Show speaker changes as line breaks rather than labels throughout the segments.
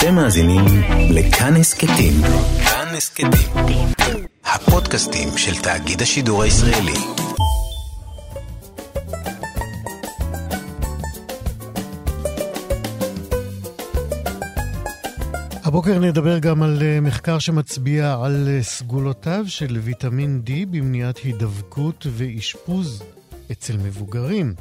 אתם מאזינים לכאן הסכתים. כאן הסכתים. הפודקאסטים של תאגיד השידור הישראלי.
הבוקר נדבר גם על אה, מחקר שמצביע על אה, סגולותיו של ויטמין D במניעת הידבקות ואשפוז אצל מבוגרים.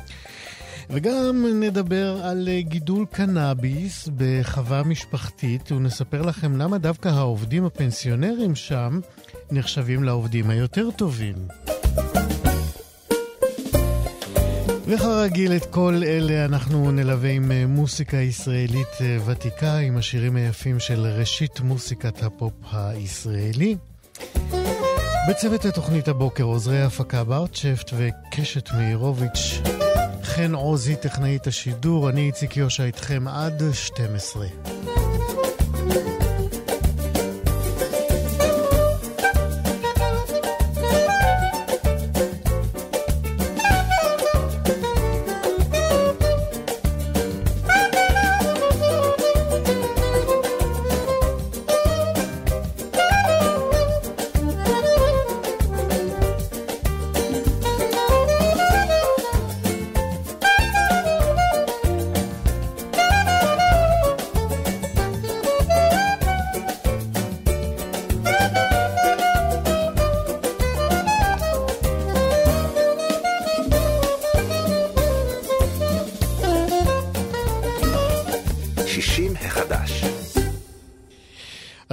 וגם נדבר על אה, גידול קנאביס בחווה משפחתית, ונספר לכם למה דווקא העובדים הפנסיונרים שם נחשבים לעובדים היותר טובים. וכרגיל את כל אלה אנחנו נלווה עם אה, מוסיקה ישראלית אה, ותיקה, עם השירים היפים של ראשית מוסיקת הפופ הישראלי. בצוות התוכנית הבוקר עוזרי ההפקה ברצ'פט וקשת מאירוביץ', חן עוזי טכנאית השידור, אני איציק יושע איתכם עד 12.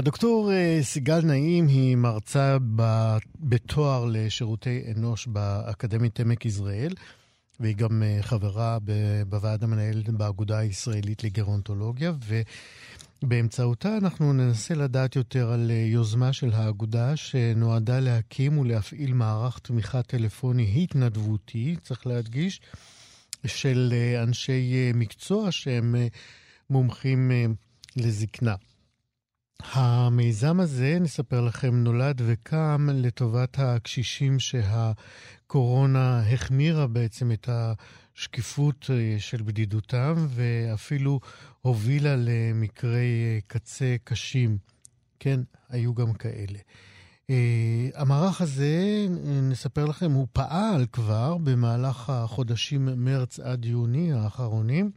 הדוקטור אה, סיגל נעים היא מרצה בתואר לשירותי אנוש באקדמית עמק יזרעאל, והיא גם אה, חברה בוועד המנהל באגודה הישראלית לגרונטולוגיה, ובאמצעותה אנחנו ננסה לדעת יותר על אה, יוזמה של האגודה שנועדה להקים ולהפעיל מערך תמיכה טלפוני התנדבותי, צריך להדגיש, של אנשי מקצוע שהם מומחים לזקנה. המיזם הזה, נספר לכם, נולד וקם לטובת הקשישים שהקורונה החמירה בעצם את השקיפות אה, של בדידותם, ואפילו הובילה למקרי אה, קצה קשים. כן, היו גם כאלה. Uh, המערך הזה, נספר לכם, הוא פעל כבר במהלך החודשים מרץ עד יוני האחרונים.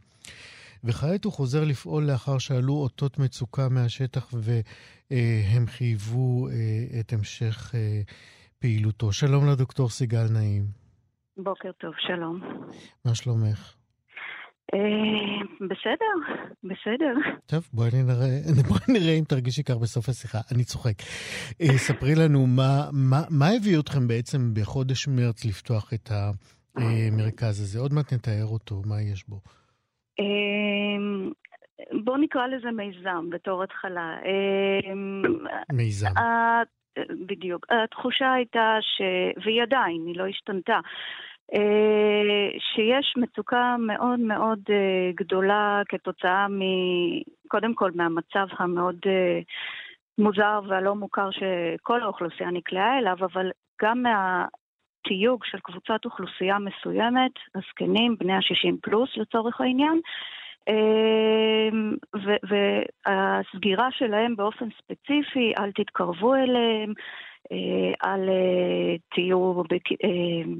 וכעת הוא חוזר לפעול לאחר שעלו אותות מצוקה מהשטח והם חייבו אה, את המשך אה, פעילותו. שלום לדוקטור סיגל נעים.
בוקר טוב, שלום.
מה שלומך?
אה, בסדר, בסדר.
טוב, בואי נראה, בואי נראה אם תרגישי כך בסוף השיחה. אני צוחק. ספרי לנו, מה, מה, מה הביא אתכם בעצם בחודש מרץ לפתוח את המרכז הזה? עוד מעט נתאר אותו, מה יש בו.
אמ, בוא נקרא לזה מיזם בתור התחלה.
אמ, מיזם.
בדיוק. התחושה הייתה ש... והיא עדיין, היא לא השתנתה. אה, שיש מצוקה מאוד מאוד אה, גדולה כתוצאה מ... קודם כל מהמצב המאוד אה, מוזר והלא מוכר שכל האוכלוסייה נקלעה אליו, אבל גם מה... תיוג של קבוצת אוכלוסייה מסוימת, הזקנים, בני ה-60 פלוס לצורך העניין, אמ, והסגירה שלהם באופן ספציפי, אל תתקרבו אליהם, אה, אל אה, תהיו אה,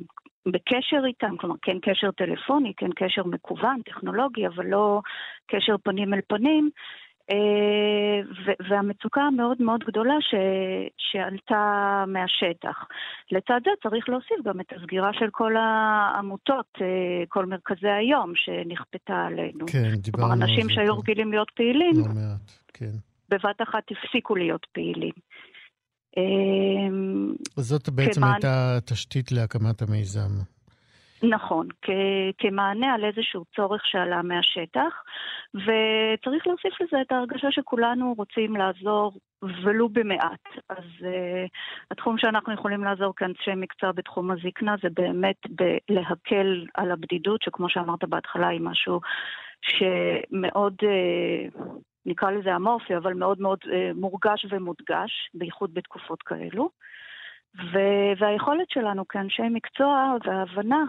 בקשר איתם, כלומר כן קשר טלפוני, כן קשר מקוון, טכנולוגי, אבל לא קשר פנים אל פנים, והמצוקה המאוד מאוד גדולה ש, שעלתה מהשטח. לצד זה צריך להוסיף גם את הסגירה של כל העמותות, אה, כל מרכזי היום שנכפתה עלינו.
כן, דיברנו
על זה. כלומר, אנשים שהיו כן. רגילים להיות פעילים,
לא מעט, כן.
בבת אחת הפסיקו להיות פעילים.
אה, זאת בעצם כמען... הייתה התשתית להקמת המיזם.
נכון, כ- כמענה על איזשהו צורך שעלה מהשטח, וצריך להוסיף לזה את ההרגשה שכולנו רוצים לעזור ולו במעט. אז uh, התחום שאנחנו יכולים לעזור כאנשי מקצוע בתחום הזקנה זה באמת ב- להקל על הבדידות, שכמו שאמרת בהתחלה היא משהו שמאוד... uh, נקרא לזה אמורפי, אבל מאוד מאוד uh, מורגש ומודגש, בייחוד בתקופות כאלו. ו- והיכולת שלנו כאנשי מקצוע וההבנה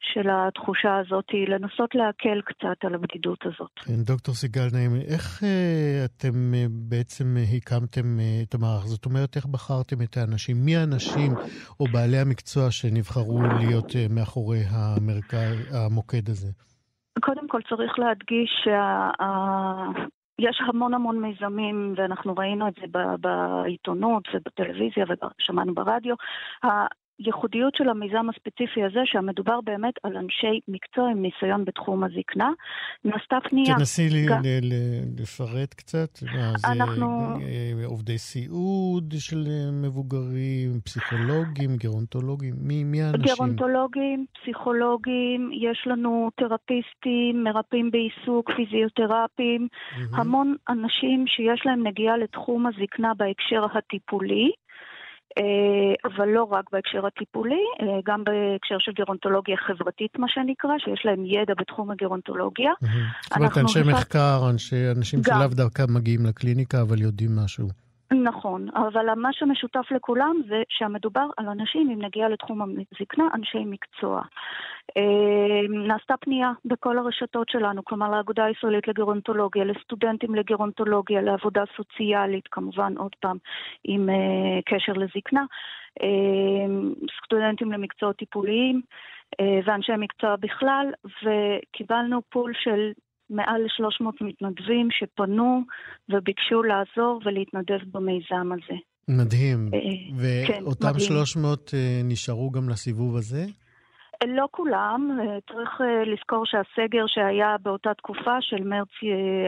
של התחושה הזאת, לנסות להקל קצת על הבדידות הזאת.
כן, דוקטור סיגל נעים, איך אה, אתם אה, בעצם הקמתם אה, את המערך? זאת אומרת, איך בחרתם את האנשים? מי האנשים או בעלי המקצוע שנבחרו להיות אה, מאחורי המרכז, המוקד הזה?
קודם כל צריך להדגיש שה... יש המון המון מיזמים, ואנחנו ראינו את זה בעיתונות ובטלוויזיה ושמענו ברדיו. הייחודיות של המיזם הספציפי הזה, שהמדובר באמת על אנשי מקצוע עם ניסיון בתחום הזקנה. נעשתה פנייה...
תנסי לי גם... לפרט קצת. מה, אנחנו... זה אה, עובדי סיעוד של אה, מבוגרים, פסיכולוגים, גרונטולוגים? מי, מי האנשים?
גרונטולוגים, פסיכולוגים, יש לנו תרפיסטים, מרפאים בעיסוק, פיזיותרפים, mm-hmm. המון אנשים שיש להם נגיעה לתחום הזקנה בהקשר הטיפולי. אה, אבל לא רק בהקשר הטיפולי, אה, גם בהקשר של גרונטולוגיה חברתית, מה שנקרא, שיש להם ידע בתחום הגרונטולוגיה.
זאת אומרת, אנשי מחקר, אנשים שלאו דווקא מגיעים לקליניקה, אבל יודעים משהו.
נכון, אבל מה שמשותף לכולם זה שהמדובר על אנשים עם נגיעה לתחום הזקנה, אנשי מקצוע. אה, נעשתה פנייה בכל הרשתות שלנו, כלומר לאגודה הישראלית לגרונטולוגיה, לסטודנטים לגרונטולוגיה, לעבודה סוציאלית, כמובן עוד פעם עם אה, קשר לזקנה, אה, סטודנטים למקצועות טיפוליים ואנשי מקצוע בכלל, וקיבלנו פול של מעל ל-300 מתנדבים שפנו וביקשו לעזור ולהתנדב במיזם הזה.
מדהים. ואותם כן, 300 נשארו גם לסיבוב הזה?
לא כולם, צריך לזכור שהסגר שהיה באותה תקופה של מרץ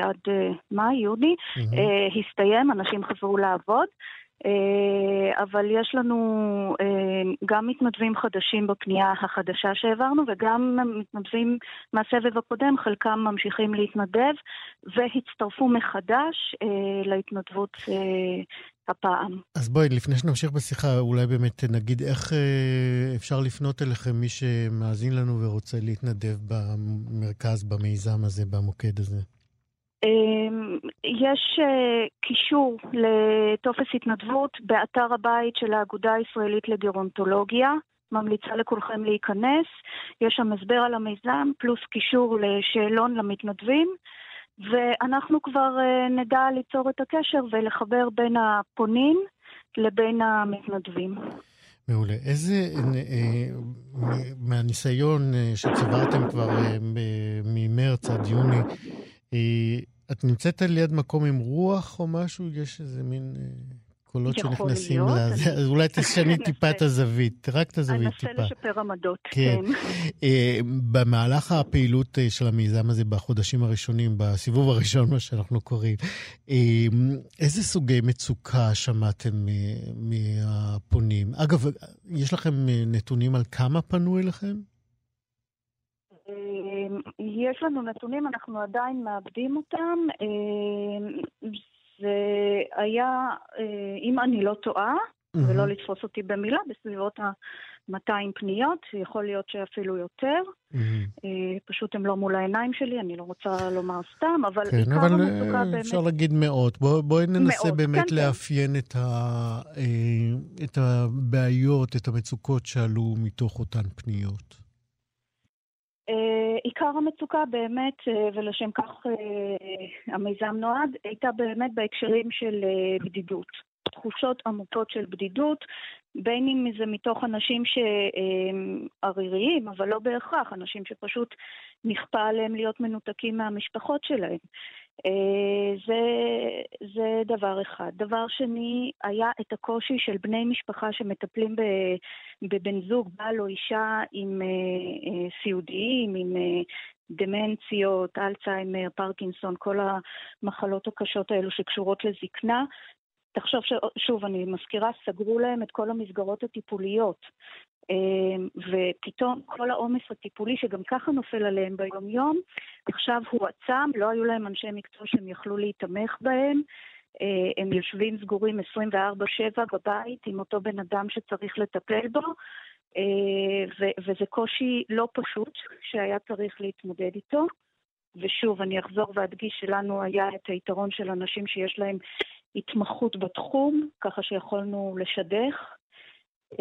עד מאי, יוני, mm-hmm. הסתיים, אנשים חזרו לעבוד. אה, אבל יש לנו אה, גם מתנדבים חדשים בפנייה החדשה שהעברנו וגם מתנדבים מהסבב הקודם, חלקם ממשיכים להתנדב והצטרפו מחדש אה, להתנדבות הפעם.
אז בואי, לפני שנמשיך בשיחה, אולי באמת נגיד איך אפשר לפנות אליכם, מי שמאזין לנו ורוצה להתנדב במרכז, במיזם הזה, במוקד הזה.
אמ, יש אה, קישור לטופס התנדבות באתר הבית של האגודה הישראלית לגרונטולוגיה. ממליצה לכולכם להיכנס. יש שם הסבר על המיזם, פלוס קישור לשאלון למתנדבים, ואנחנו כבר אה, נדע ליצור את הקשר ולחבר בין הפונים לבין המתנדבים.
מעולה. איזה, אה, מהניסיון שצברתם כבר ממרץ עד יוני, את נמצאת על יד מקום עם רוח או משהו? יש איזה מין אה, קולות שנכנסים לזה? אז אולי תשני טיפה את הזווית, רק את הזווית טיפה.
אני אנסה לשפר עמדות, כן. כן.
אה, במהלך הפעילות אה, של המיזם הזה בחודשים הראשונים, בסיבוב הראשון, מה שאנחנו קוראים, איזה סוגי מצוקה שמעתם מהפונים? אגב, יש לכם נתונים על כמה פנו אליכם?
יש לנו נתונים, אנחנו עדיין מאבדים אותם. אה, זה היה, אה, אם אני לא טועה. ולא לתפוס אותי במילה, בסביבות ה-200 פניות, יכול להיות שאפילו יותר. פשוט הם לא מול העיניים שלי, אני לא רוצה לומר סתם, אבל
כן, עיקר אבל המצוקה באמת... אפשר להגיד מאות. בואי בוא ננסה מאות, באמת כן, כן. לאפיין כן. את, ה, את הבעיות, את המצוקות שעלו מתוך אותן פניות.
Uh, עיקר המצוקה באמת, uh, ולשם כך uh, המיזם נועד, הייתה באמת בהקשרים של uh, בדידות. תחושות עמוקות של בדידות, בין אם זה מתוך אנשים שעריריים, אבל לא בהכרח, אנשים שפשוט נכפה עליהם להיות מנותקים מהמשפחות שלהם. אה, זה, זה דבר אחד. דבר שני, היה את הקושי של בני משפחה שמטפלים בבן זוג, בעל או אישה עם אה, אה, סיעודיים, עם דמנציות, אלצהיימר, פרקינסון, כל המחלות הקשות האלו שקשורות לזקנה, תחשוב ששוב, אני מזכירה, סגרו להם את כל המסגרות הטיפוליות. אמ, ופתאום כל העומס הטיפולי שגם ככה נופל עליהם ביום-יום, עכשיו הועצם, לא היו להם אנשי מקצוע שהם יכלו להיתמך בהם. אה, הם יושבים סגורים 24-7 בבית עם אותו בן אדם שצריך לטפל בו, אה, וזה קושי לא פשוט שהיה צריך להתמודד איתו. ושוב, אני אחזור ואדגיש שלנו היה את היתרון של אנשים שיש להם התמחות בתחום, ככה שיכולנו לשדך.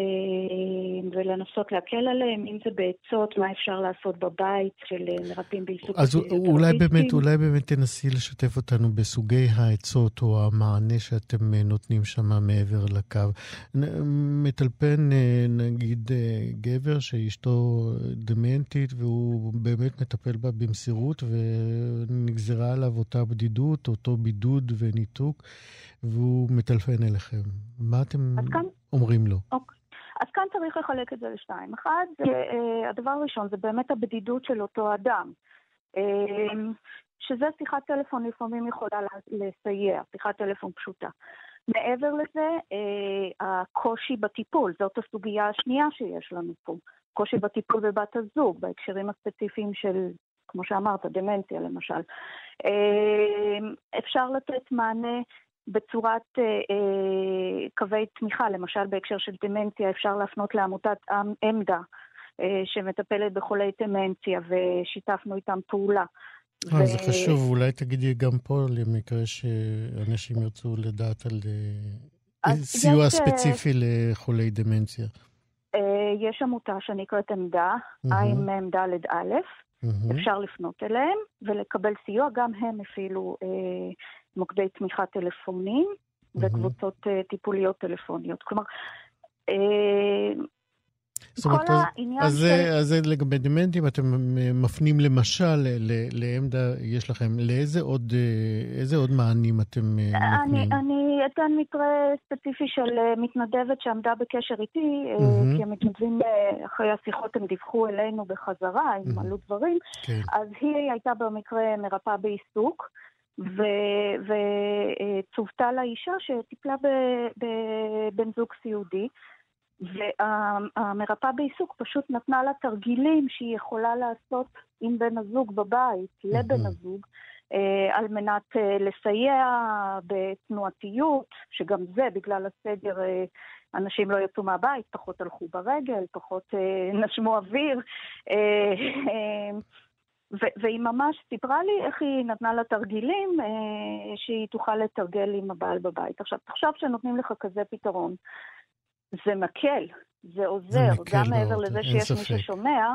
אה, ולנסות להקל עליהם, אם זה בעצות, מה אפשר לעשות בבית של אה, מרפאים בעיסוק.
אז אולי באמת, אולי באמת תנסי לשתף אותנו בסוגי העצות או המענה שאתם אה, נותנים שם מעבר לקו. מטלפן, נגיד, גבר שאשתו דמנטית והוא באמת מטפל בה במסירות ונגזרה עליו אותה בדידות, אותו בידוד וניתוק, והוא מטלפן אליכם. מה אתם אומרים לו?
אוקיי. אז כאן צריך לחלק את זה לשתיים. אחד, זה, uh, הדבר הראשון זה באמת הבדידות של אותו אדם. Uh, שזה שיחת טלפון לפעמים יכולה לסייע, שיחת טלפון פשוטה. מעבר לזה, uh, הקושי בטיפול, זאת הסוגיה השנייה שיש לנו פה. קושי בטיפול בבת הזוג, בהקשרים הספציפיים של, כמו שאמרת, דמנציה למשל. אפשר לתת מענה בצורת אה, אה, קווי תמיכה, למשל בהקשר של דמנציה, אפשר להפנות לעמותת עמדה, אה, שמטפלת בחולי דמנציה, ושיתפנו איתם פעולה.
אה, ו... זה חשוב, אולי תגידי גם פה למקרה שאנשים ירצו לדעת על אה, סיוע יש, אה, ספציפי לחולי דמנציה.
יש עמותה שנקראת עמדה, עמ"ד א', אפשר לפנות אליהם ולקבל סיוע, גם הם הפעילו אה, מוקדי תמיכה טלפוניים וקבוצות uh, טיפוליות טלפוניות. כלומר, uh,
זאת אומרת, כל העניין אז, של... אז זה לגבי דמנטים, אתם מפנים למשל לעמדה, יש לכם, לאיזה עוד, אה, איזה עוד מענים אתם נותנים?
אני, אני אתן מקרה ספציפי של מתנדבת שעמדה בקשר איתי, mm-hmm. כי המתנדבים אחרי השיחות הם דיווחו אלינו בחזרה, אם mm-hmm. עלו דברים, כן. אז היא הייתה במקרה מרפאה בעיסוק. וצוותה לאישה שטיפלה בבן זוג סיעודי, והמרפאה בעיסוק פשוט נתנה לה תרגילים שהיא יכולה לעשות עם בן הזוג בבית, לבן הזוג, אה, על מנת אה, לסייע בתנועתיות, שגם זה, בגלל הסגר, אה, אנשים לא יצאו מהבית, פחות הלכו ברגל, פחות נשמו אוויר. והיא ממש סיפרה לי איך היא נתנה לה תרגילים אה, שהיא תוכל לתרגל עם הבעל בבית. עכשיו, תחשוב שנותנים לך כזה פתרון. זה מקל, זה עוזר, זה גם מעבר לזה שיש ספק. מי ששומע,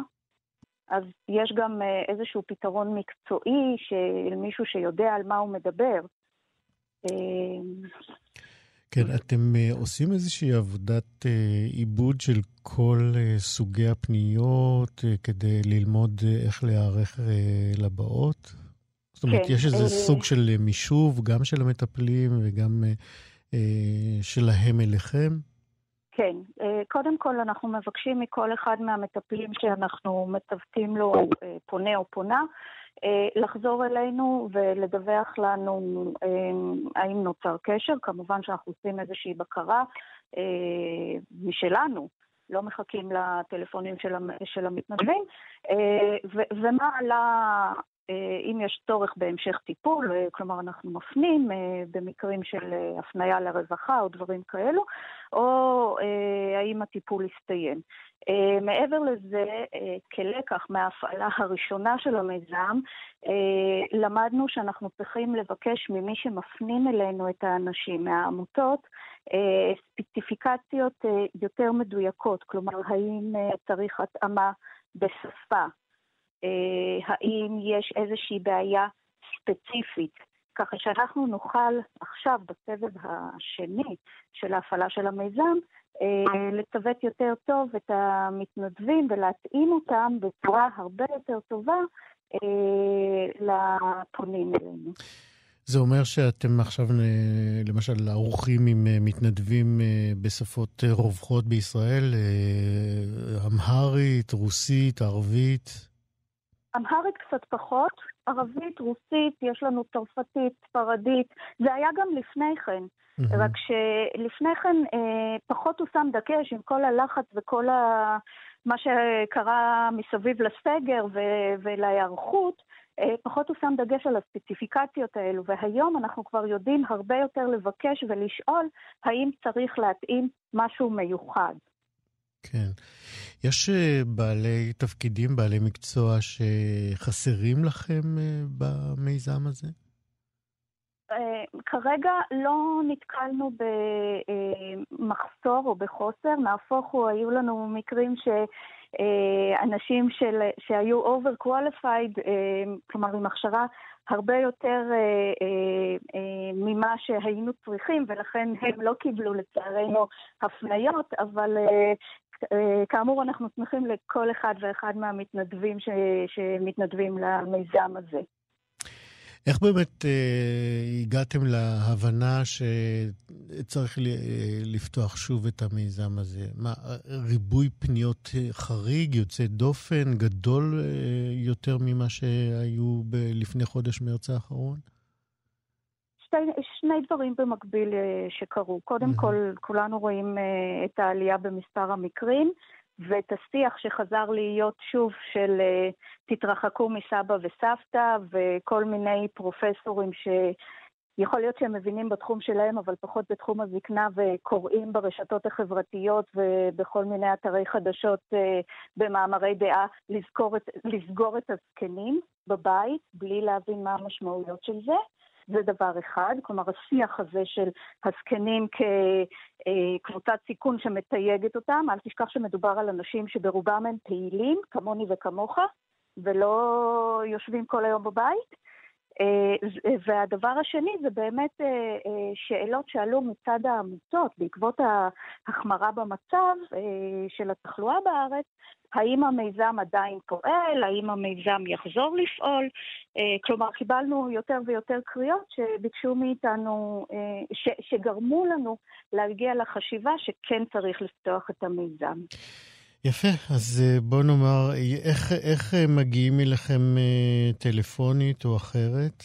אז יש גם אה, איזשהו פתרון מקצועי של מישהו שיודע על מה הוא מדבר. אה,
כן, אתם uh, עושים איזושהי עבודת uh, עיבוד של כל uh, סוגי הפניות כדי ללמוד איך להיערך לבאות? זאת אומרת, כן, יש איזה. סוג של מישוב, גם של המטפלים וגם שלהם אליכם?
כן, קודם כל אנחנו מבקשים מכל אחד מהמטפלים שאנחנו מצוותים לו פונה או פונה, אה, לחזור אלינו ולדווח לנו אה, האם נוצר קשר. כמובן שאנחנו עושים איזושהי בקרה אה, משלנו. לא מחכים לטלפונים של המתנדבים, ומה עלה אה, אם יש צורך בהמשך טיפול, אה, כלומר אנחנו מפנים אה, במקרים של הפניה לרווחה או דברים כאלו, או האם הטיפול הסתיים. מעבר לזה, כלקח מההפעלה הראשונה של המיזם, למדנו שאנחנו צריכים לבקש ממי שמפנים אלינו את האנשים מהעמותות, ספציפיקציות יותר מדויקות, כלומר האם צריך התאמה בשפה, אה, האם יש איזושהי בעיה ספציפית, ככה שאנחנו נוכל עכשיו בסבב השני של ההפעלה של המיזם אה, לצוות יותר טוב את המתנדבים ולהתאים אותם בצורה הרבה יותר טובה אה, לפונים אלינו.
זה אומר שאתם עכשיו למשל ערוכים עם מתנדבים בשפות רווחות בישראל, אמהרית, רוסית, ערבית?
אמהרית קצת פחות, ערבית, רוסית, יש לנו צרפתית, ספרדית, זה היה גם לפני כן. Mm-hmm. רק שלפני כן אה, פחות הושם דגש עם כל הלחץ וכל ה... מה שקרה מסביב לסגר ו- ולהיערכות, אה, פחות הושם דגש על הספציפיקציות האלו, והיום אנחנו כבר יודעים הרבה יותר לבקש ולשאול האם צריך להתאים משהו מיוחד.
כן. יש אה, בעלי תפקידים, בעלי מקצוע שחסרים לכם אה, במיזם הזה?
כרגע לא נתקלנו במחסור או בחוסר, נהפוך הוא, היו לנו מקרים ש... אנשים של, שהיו overqualified, כלומר עם הכשרה הרבה יותר ממה שהיינו צריכים, ולכן הם לא קיבלו לצערנו הפניות, אבל כאמור אנחנו שמחים לכל אחד ואחד מהמתנדבים ש, שמתנדבים למיזם הזה.
איך באמת אה, הגעתם להבנה שצריך לפתוח שוב את המיזם הזה? מה, ריבוי פניות חריג, יוצא דופן, גדול אה, יותר ממה שהיו ב- לפני חודש מרץ האחרון?
שתי, שני דברים במקביל אה, שקרו. קודם mm-hmm. כל, כולנו רואים אה, את העלייה במספר המקרים. ואת השיח שחזר להיות שוב של uh, תתרחקו מסבא וסבתא וכל מיני פרופסורים שיכול להיות שהם מבינים בתחום שלהם, אבל פחות בתחום הזקנה וקוראים ברשתות החברתיות ובכל מיני אתרי חדשות uh, במאמרי דעה לזכור את, לסגור את הזקנים בבית בלי להבין מה המשמעויות של זה. זה דבר אחד, כלומר השיח הזה של הזקנים כקבוצת סיכון שמתייגת אותם, אל תשכח שמדובר על אנשים שברובם הם פעילים, כמוני וכמוך, ולא יושבים כל היום בבית. אה, והדבר השני זה באמת אה, אה, שאלות שעלו מצד העמותות בעקבות ההחמרה במצב של התחלואה בארץ, האם המיזם עדיין פועל, האם המיזם יחזור לפעול. כלומר, קיבלנו יותר ויותר קריאות שביקשו מאיתנו, שגרמו לנו להגיע לחשיבה שכן צריך לפתוח את המיזם.
יפה, אז אה, בוא נאמר, איך, איך אה, מגיעים אליכם אה, טלפונית או אחרת?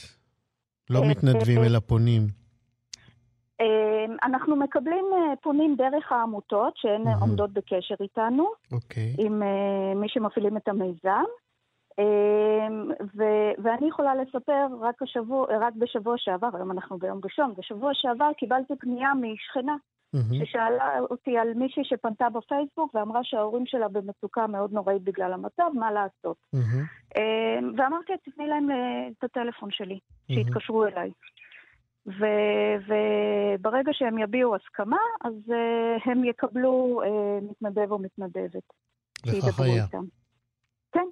לא מתנדבים אלא פונים.
אנחנו מקבלים פונים דרך העמותות שהן mm-hmm. עומדות בקשר איתנו, okay. אוקיי. עם מי שמפעילים את המיזם. ו- ואני יכולה לספר רק, השבוע, רק בשבוע שעבר, היום אנחנו ביום ראשון, בשבוע שעבר קיבלתי פנייה משכנה mm-hmm. ששאלה אותי על מישהי שפנתה בפייסבוק ואמרה שההורים שלה במצוקה מאוד נוראית בגלל המצב, מה לעשות. Mm-hmm. ואמרתי, תתני להם אה, את הטלפון שלי, mm-hmm. שיתקשרו אליי. ו- וברגע שהם יביעו הסכמה, אז uh, הם יקבלו uh, מתנדב או מתנדבת.
לכך היה.
כן,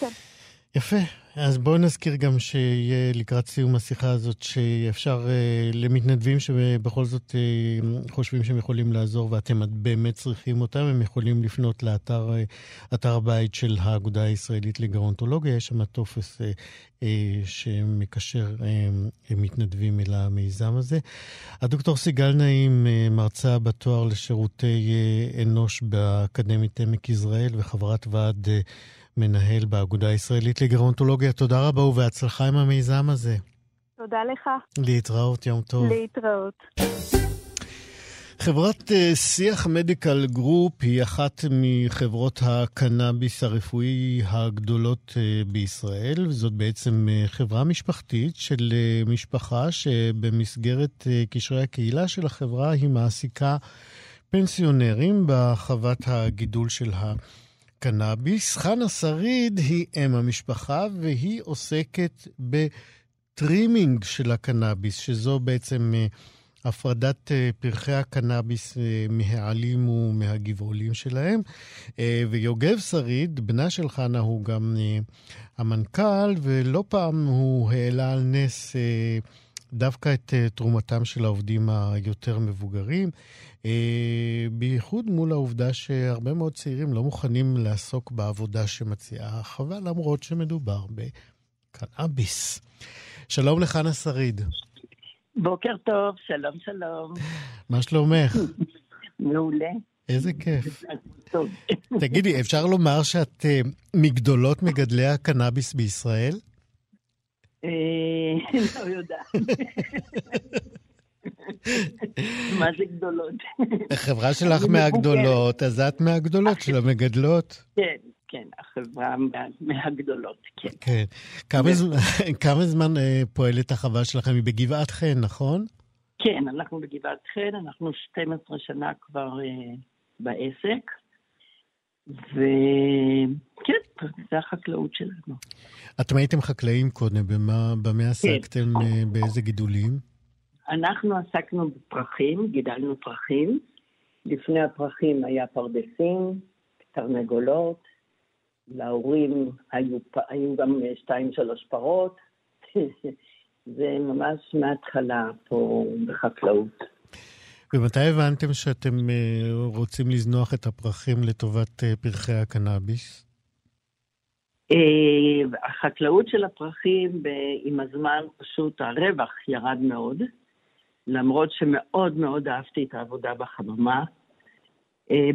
כן.
יפה. אז בואו נזכיר גם שיהיה לקראת סיום השיחה הזאת, שאפשר uh, למתנדבים שבכל זאת uh, חושבים שהם יכולים לעזור ואתם באמת צריכים אותם, הם יכולים לפנות לאתר uh, אתר הבית של האגודה הישראלית לגרונטולוגיה, יש שם טופס uh, אה, שמקשר אה, מתנדבים אל המיזם הזה. הדוקטור סיגל נעים, uh, מרצה בתואר לשירותי אה, אנוש באקדמית עמק יזרעאל וחברת ועד... אה, מנהל באגודה הישראלית לגרונטולוגיה. תודה רבה ובהצלחה עם המיזם הזה.
תודה לך.
להתראות, יום טוב.
להתראות.
חברת אה, שיח מדיקל גרופ היא אחת מחברות הקנאביס הרפואי הגדולות אה, בישראל. זאת בעצם אה, חברה משפחתית של משפחה שבמסגרת קשרי הקהילה של החברה היא מעסיקה פנסיונרים בחוות הגידול של ה... קנאביס. חנה שריד היא אם המשפחה והיא עוסקת בטרימינג של הקנאביס, שזו בעצם אה, הפרדת אה, פרחי הקנאביס אה, מהעלים ומהגבעולים שלהם. ויוגב שריד, בנה של חנה, הוא גם המנכ"ל, ולא פעם הוא העלה על נס דווקא את תרומתם של העובדים היותר מבוגרים. אה, בייחוד מול העובדה שהרבה מאוד צעירים לא מוכנים לעסוק בעבודה שמציעה החווה, למרות שמדובר בקנאביס. שלום לחנה שריד.
בוקר טוב, שלום שלום.
מה שלומך?
מעולה.
איזה כיף. תגידי, אפשר לומר שאת uh, מגדולות מגדלי הקנאביס בישראל?
אה, לא יודעת. מה זה גדולות?
החברה שלך מהגדולות, אז את מהגדולות של המגדלות.
כן, כן, החברה מהגדולות, כן.
כן. כמה, זמן, אה, פועלת החווה שלכם? היא בגבעת חן, נכון?
כן, אנחנו בגבעת חן, אנחנו 12 שנה כבר אה, בעסק, וכן, זה החקלאות שלנו.
אתם הייתם חקלאים קודם, במה, במה כן. עסקתם, כן. באיזה גידולים?
אנחנו עסקנו בפרחים, גידלנו פרחים. לפני הפרחים היה פרדסים, תרנגולות, להורים היו, היו גם שתיים שלוש פרות. זה ממש מההתחלה פה בחקלאות.
ומתי הבנתם שאתם אה, רוצים לזנוח את הפרחים לטובת אה, פרחי הקנאביס?
אה, החקלאות של הפרחים, עם הזמן פשוט הרווח ירד מאוד, למרות שמאוד מאוד אהבתי את העבודה בחממה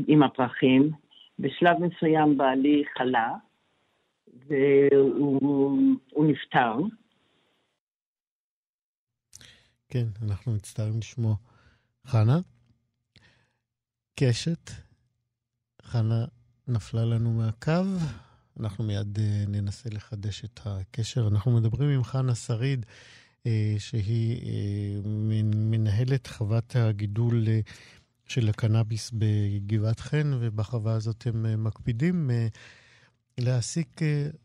עם הפרחים. בשלב מסוים בעלי חלה, והוא נפטר.
כן, אנחנו מצטערים לשמוע. חנה? קשת? חנה נפלה לנו מהקו. אנחנו מיד uh, ננסה לחדש את הקשר. אנחנו מדברים עם חנה שריד, uh, שהיא uh, מנהלת חוות הגידול של הקנאביס בגבעת חן, ובחווה הזאת הם מקפידים להעסיק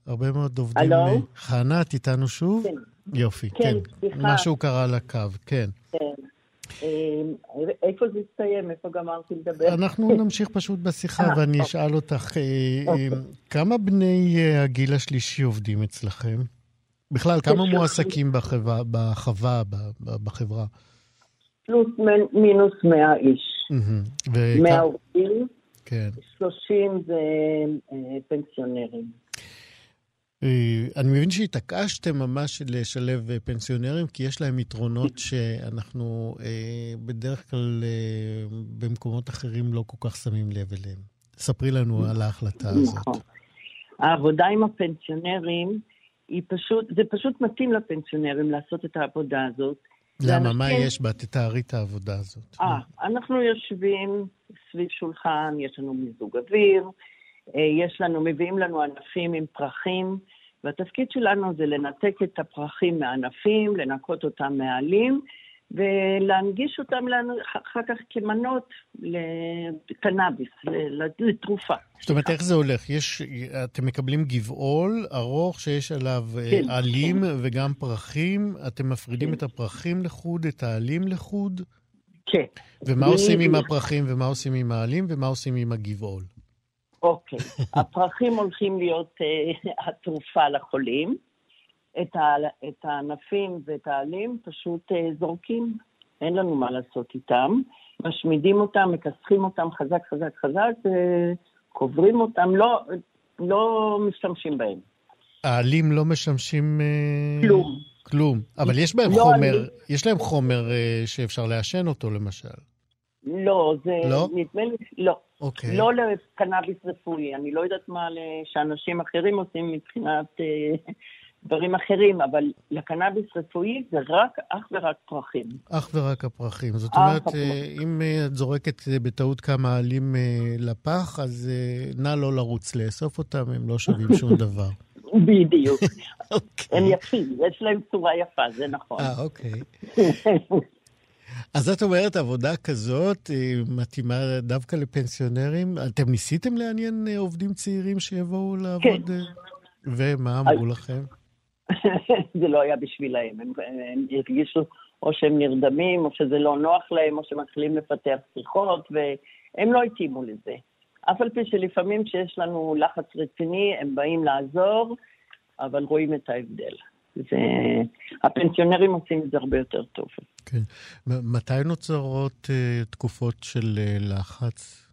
הרבה מאוד עובדים.
הלו?
חנה, את איתנו שוב?
כן.
יופי,
כן.
כן.
סליחה.
משהו קרה על הקו, כן.
כן. איפה זה הסתיים? איפה גמרתי לדבר?
אנחנו נמשיך פשוט בשיחה,
אה,
ואני
אוקיי.
אשאל אותך, אה,
אוקיי.
אה, כמה בני אה, הגיל השלישי עובדים אצלכם? בכלל, כמה מועסקים בחווה, בחברה?
פלוס מינוס 100 איש.
מהמם.
100
וכמה-
עובדים,
כן.
30 זה אה, פנסיונרים.
אה, אני מבין שהתעקשתם ממש לשלב אה, פנסיונרים, כי יש להם יתרונות שאנחנו אה, בדרך כלל במקומות אחרים לא כל כך שמים לב אליהם. ספרי לנו על ההחלטה הזאת.
נכון. העבודה עם הפנסיונרים, היא פשוט, זה פשוט מתאים לפנסיונרים לעשות את העבודה הזאת.
למה? מה
לאנשים-
יש בה? תתארי את העבודה הזאת.
אה, אנחנו יושבים סביב שולחן, יש לנו מיזוג אוויר, יש לנו, מביאים לנו ענפים עם פרחים, והתפקיד שלנו זה לנתק את הפרחים מהענפים, לנקות אותם מהעלים, ולהנגיש אותם לנו אחר כך כמנות לקנאביס, לתרופה.
זאת אומרת, איך זה הולך? יש, אתם מקבלים גבעול ארוך שיש עליו אה,
כן,
עלים וגם פרחים, אתם מפרידים
כן.
את הפרחים לחוד, את העלים לחוד,
כן.
ומה עושים עם. הפרחים ומה עושים עם העלים ומה עושים עם הגבעול?
אוקיי. הפרחים הולכים להיות אה, התרופה לחולים. את, ה, את הענפים ואת העלים פשוט אה, זורקים, אין לנו מה לעשות איתם. משמידים אותם, מכסחים אותם חזק חזק חזק, וקוברים אותם, לא, לא משתמשים בהם.
העלים לא משמשים... אה,
כלום.
כלום. אבל יש בהם
לא,
חומר,
אני-
יש להם חומר אה, שאפשר לעשן אותו, למשל.
לא, זה
לא?
נדמה לי, לא.
אוקיי.
לא לקנאביס רפואי. אני לא יודעת מה שאנשים אחרים עושים מבחינת אה, דברים אחרים, אבל לקנאביס רפואי זה רק, אך ורק פרחים.
אך ורק הפרחים. זאת אומרת. אה, אם אה, את זורקת אה, בטעות כמה עלים אה, לפח, אז נא לא לרוץ לאסוף אותם, הם לא שווים שום דבר.
בדיוק.
אוקיי.
הם יפים, יש להם צורה יפה, זה נכון.
אה, אוקיי. אז את אומרת, עבודה כזאת אה, מתאימה דווקא לפנסיונרים? אתם ניסיתם לעניין אה, עובדים צעירים שיבואו לעבוד? אה? ומה אמרו לכם?
זה לא היה בשבילהם, הם, הם הרגישו או שהם נרדמים, או שזה לא נוח להם, או שמתחילים לפתח שיחות, והם לא התאימו לזה. אף על פי שלפעמים כשיש לנו לחץ רציני, הם באים לעזור, אבל רואים את ההבדל. זה... הפנסיונרים עושים את זה הרבה יותר טוב.
כן. מתי נוצרות אה, תקופות של אה, לחץ?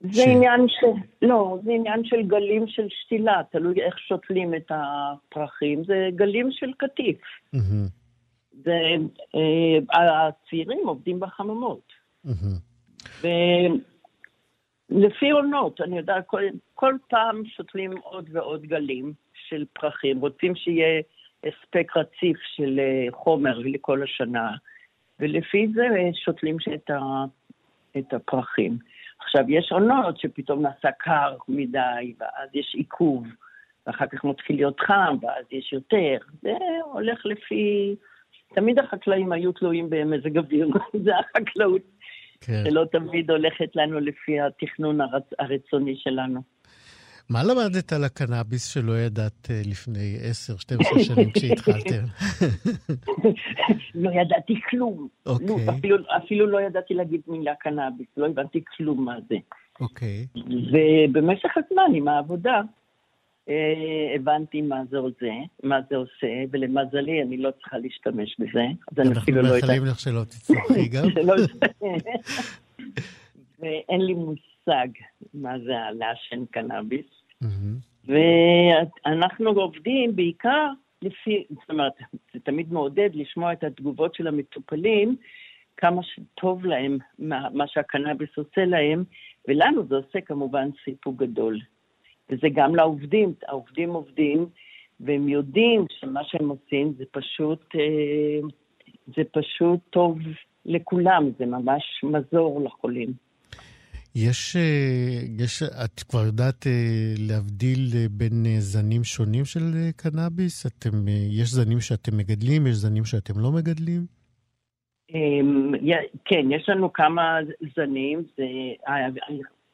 זה
ש-
עניין של, לא, זה עניין של גלים של שתילה, תלוי איך שותלים את הפרחים, זה גלים של קטיף.
מהמם,
זה, אה, הצעירים עובדים בחממות.
מהמם.
ולפי עונות, אני יודעת, כל, כל פעם שותלים עוד ועוד גלים של פרחים, רוצים שיהיה הספק רציף של אה, חומר לכל השנה, ולפי זה שותלים את, ה, את הפרחים. עכשיו, יש עונות שפתאום נעשה קר מדי, ואז יש עיכוב, ואחר כך מתחיל להיות חם, ואז יש יותר. זה הולך לפי... תמיד החקלאים היו תלויים במזג אוויר, זה החקלאות
כן.
שלא תמיד הולכת לנו לפי התכנון הרצ... הרצוני שלנו.
מה למדת על הקנאביס שלא ידעת אה, לפני 10-12 שנים כשהתחלתם?
לא ידעתי כלום.
אוקיי.
לא, אפילו, אפילו לא ידעתי להגיד מילה קנאביס, לא הבנתי כלום מה זה.
אוקיי.
ובמשך הזמן, עם העבודה, אה, הבנתי מה זה עושה, מה זה עושה, ולמזלי אני לא צריכה להשתמש בזה, אז אני אפילו לא יודעת.
אנחנו מאחלים לך שלא תצטרכי גם.
ואין לי מושג מה זה לעשן קנאביס.
מהמם.
ואנחנו עובדים בעיקר לפי, זאת אומרת, זה תמיד מעודד לשמוע את התגובות של המטופלים, כמה שטוב להם, מה, מה שהקנאביס עושה להם, ולנו זה עושה כמובן סיפוק גדול. וזה גם לעובדים, העובדים עובדים, והם יודעים שמה שהם עושים זה פשוט, אה, זה פשוט טוב לכולם, זה ממש מזור לחולים.
יש, אה, יש, את כבר יודעת אה, להבדיל אה, בין זנים שונים של קנאביס? אתם, יש זנים שאתם מגדלים, יש זנים שאתם לא מגדלים?
אמ, כן, יש לנו כמה זנים, זה,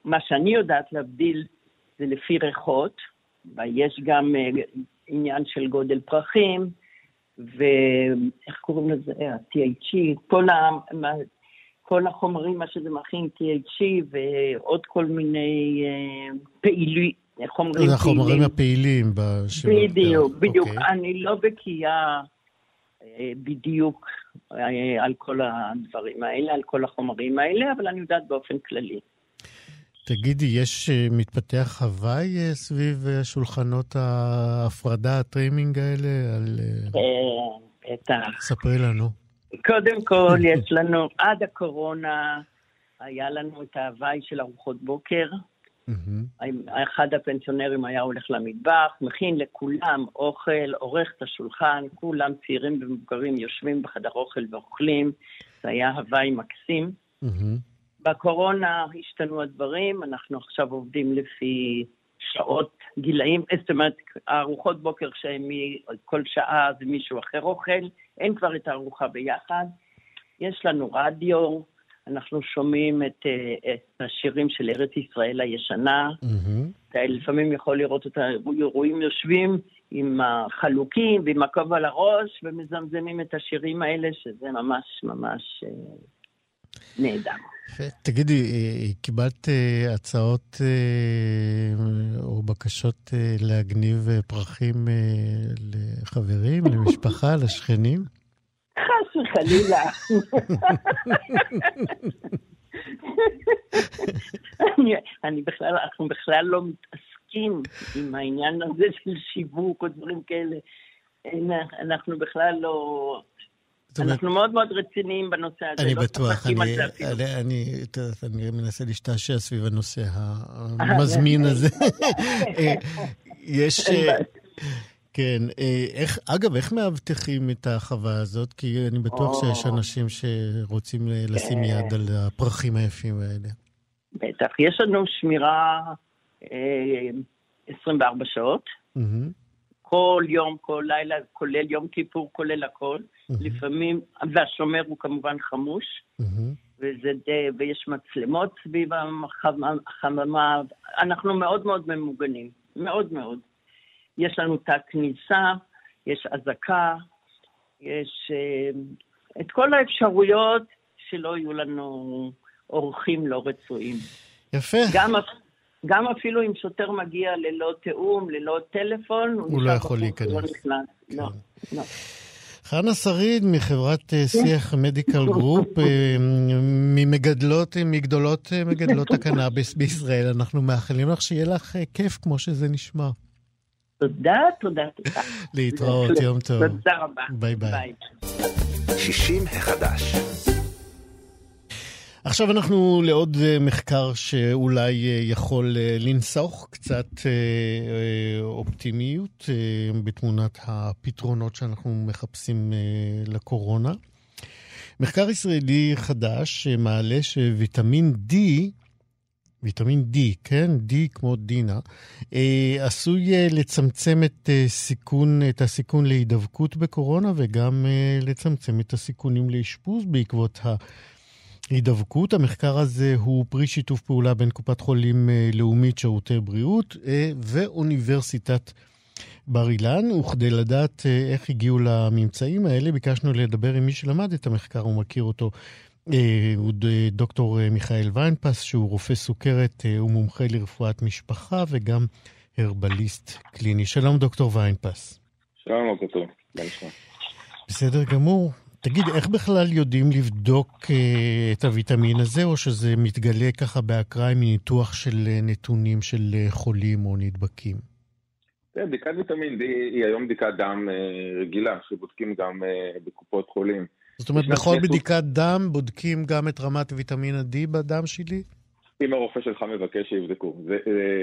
מה שאני יודעת להבדיל זה לפי ריחות, ויש גם עניין של גודל פרחים, ואיך קוראים לזה? ה-THC, כל, ה, כל החומרים, מה שזה מכין, THC, ועוד כל מיני אה, פעילי, חומרים
זה החומרים
פעילים.
הפעילים בשם.
בדיוק, בדיוק.
אוקיי.
אני לא בקיאה אה, בדיוק אה, על כל הדברים האלה, על כל החומרים האלה, אבל אני יודעת באופן כללי.
תגידי, יש, מתפתח הוואי סביב שולחנות ההפרדה, הטרימינג האלה? על... אה,
בטח.
ספרי לנו.
קודם כל, יש לנו, עד הקורונה, היה לנו את ההוואי של ארוחות בוקר. אחד הפנסיונרים היה הולך למטבח, מכין לכולם אוכל, עורך את השולחן, כולם צעירים ומבוגרים יושבים בחדר אוכל ואוכלים. זה היה הוואי מקסים. בקורונה השתנו הדברים, אנחנו עכשיו עובדים לפי שעות, גילאים, זאת אומרת, הארוחות בוקר שהן כל שעה זה מישהו אחר אוכל, אין כבר את הארוחה ביחד. יש לנו רדיו, אנחנו שומעים את, אה, את השירים של ארץ ישראל הישנה. אתה לפעמים יכול לראות את האירועים יושבים עם החלוקים ועם הכובע על הראש ומזמזמים את השירים האלה, שזה ממש ממש אה, נהדר.
תגידי, אה, קיבלת אה, הצעות אה, או בקשות להגניב פרחים לחברים, למשפחה, לשכנים?
חס וחלילה. אני, אני בכלל, אנחנו בכלל לא מתעסקים עם העניין הזה של שיווק או דברים כאלה. אנחנו בכלל לא... אנחנו מאוד מאוד רציניים בנושא הזה.
אני
לא
בטוח, אני. אני, אני, אני מנסה להשתעשע סביב הנושא המזמין הזה. אה, יש...
אין
אה,
בעיה.
כן, אה, איך, אגב, איך מאבטחים את החווה הזאת? כי אני בטוח
או.
שיש אנשים שרוצים לשים. יד על הפרחים היפים האלה.
בטח. יש לנו שמירה אה, 24 שעות, כל יום, כל לילה, כולל יום כיפור, כולל הכל.
מהמם,
לפעמים, והשומר הוא כמובן חמוש,
מהמם.
וזה די, ויש מצלמות סביב החמ- החממה. אנחנו מאוד מאוד ממוגנים, מאוד מאוד. יש לנו תא כניסה, יש אזעקה, יש אה, את כל האפשרויות שלא יהיו לנו אורחים לא רצויים.
יפה.
גם, גם אפילו אם שוטר מגיע ללא תיאום, ללא טלפון,
הוא לא
נשאר
יכול
הוא לא
להיכנס.
נכנס. לא, לא.
חנה שריד מחברת אה, שיח מדיקל גרופ, אה, ממגדלות, אה, מגדולות מגדלות הקנאביס בישראל. אנחנו מאחלים לך שיהיה לך כיף כמו שזה נשמע.
תודה, תודה, תודה.
להתראות, יום טוב.
תודה רבה.
ביי ביי.
60 החדש.
עכשיו אנחנו לעוד אה, מחקר שאולי אה, יכול אה, לנסוך קצת אופטימיות בתמונת הפתרונות שאנחנו מחפשים לקורונה. מחקר ישראלי חדש שמעלה שוויטמין D, ויטמין D, כן? D כמו דינה, עשוי לצמצם את, סיכון, את הסיכון להידבקות בקורונה וגם לצמצם את הסיכונים לאשפוז בעקבות ה... הידבקות. המחקר הזה הוא פרי שיתוף פעולה בין קופת חולים לאומית שירותי בריאות ואוניברסיטת בר אילן, וכדי לדעת איך הגיעו לממצאים האלה, ביקשנו לדבר עם מי שלמד את המחקר ומכיר אותו. הוא דוקטור מיכאל ויינפס, שהוא רופא סוכרת ומומחה לרפואת משפחה וגם הרבליסט קליני. שלום, דוקטור ויינפס.
שלום, בוקר טוב.
בסדר גמור. תגיד, איך בכלל יודעים לבדוק אה, את הוויטמין הזה, או שזה מתגלה ככה באקראי מניתוח של אה, נתונים של אה, חולים או נדבקים?
כן, בדיקת ויטמין D היא היום בדיקת דם אה, רגילה, שבודקים גם אה, בקופות חולים.
זאת אומרת, בכל בדיקת דם בודקים גם את רמת ויטמין ה-D בדם שלי?
אם הרופא שלך מבקש שיבדקו.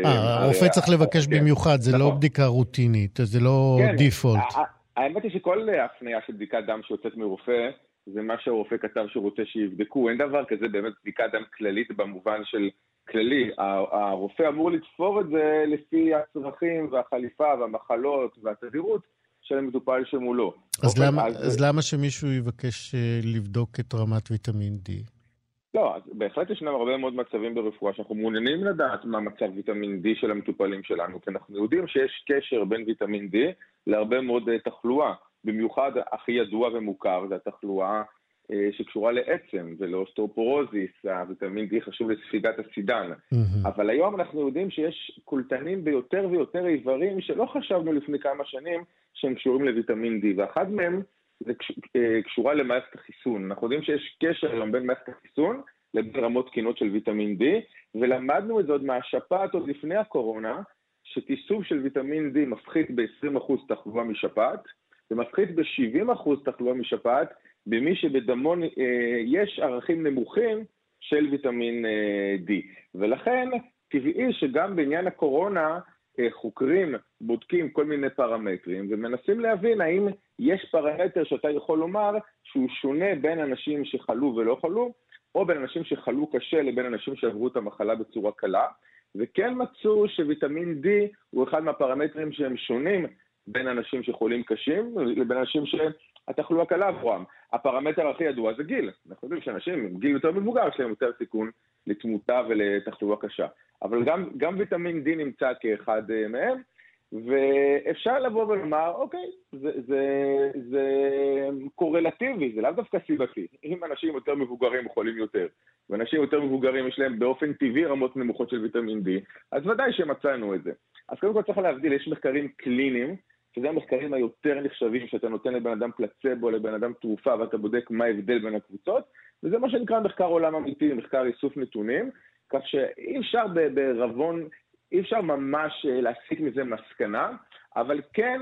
אה, הרופא צריך לבקש כן, במיוחד, זה לא נכון. בדיקה רוטינית, זה לא דיפולט.
האמת היא שכל הפנייה של בדיקת דם שיוצאת מרופא, זה מה שהרופא כתב שהוא רוצה שיבדקו. אין דבר כזה באמת בדיקת דם כללית במובן של כללי. הרופא אמור לתפור את זה לפי הצרכים והחליפה והמחלות והתדירות של המטופל שמולו.
אז, אוקיי, למה, אז... אז למה שמישהו יבקש אה, לבדוק את רמת ויטמין D?
לא, בהחלט ישנם הרבה מאוד מצבים ברפואה שאנחנו מעוניינים לדעת מה מצב ויטמין D של המטופלים שלנו, כי אנחנו יודעים שיש קשר בין ויטמין D להרבה מאוד אה, תחלואה. במיוחד הכי ידוע ומוכר זה התחלואה אה, שקשורה לעצם ולאוסטאופורוזיס, הוויטמין D חשוב לספיגת הסידן. Mm-hmm. אבל היום אנחנו יודעים שיש קולטנים ביותר ויותר איברים שלא חשבנו לפני כמה שנים שהם קשורים לוויטמין D, ואחד מהם זה אה, קשורה למערכת החיסון. אנחנו יודעים שיש קשר היום בין מערכת החיסון לבין רמות תקינות של ויטמין D, ולמדנו את זה עוד מהשפעת עוד לפני הקורונה, שתיסוף של ויטמין D מפחית ב-20% תחלואה משפעת, ומפחית ב-70% תחלואה משפעת במי שבדמו אה, יש ערכים נמוכים של ויטמין אה, D. ולכן טבעי שגם בעניין הקורונה חוקרים בודקים כל מיני פרמטרים ומנסים להבין האם יש פרמטר שאתה יכול לומר שהוא שונה בין אנשים שחלו ולא חלו, או בין אנשים שחלו קשה לבין אנשים שעברו את המחלה בצורה קלה, וכן מצאו שוויטמין D הוא אחד מהפרמטרים שהם שונים בין אנשים שחולים קשים לבין אנשים שהתחלואה קלה עבורם. הפרמטר הכי ידוע זה גיל. אנחנו יודעים שאנשים עם גיל יותר מבוגר יש להם יותר סיכון לתמותה ולתחלואה קשה. אבל גם, גם ויטמין D נמצא כאחד אה, מהם, ואפשר לבוא ולומר, אוקיי, זה, זה, זה קורלטיבי, זה לאו דווקא סיבתי. אם אנשים יותר מבוגרים חולים יותר, ואנשים יותר מבוגרים יש להם באופן טבעי רמות נמוכות של ויטמין D, אז ודאי שמצאנו את זה. אז קודם כל צריך להבדיל, יש מחקרים קליניים, שזה המחקרים היותר נחשבים, שאתה נותן לבן אדם פלצבו, לבן אדם תרופה, ואתה בודק מה ההבדל בין הקבוצות, וזה מה שנקרא מחקר עולם אמיתי, מחקר איסוף נתונים, כך שאי אפשר בערבון אי אפשר ממש אה, להסיק מזה מסקנה, אבל כן,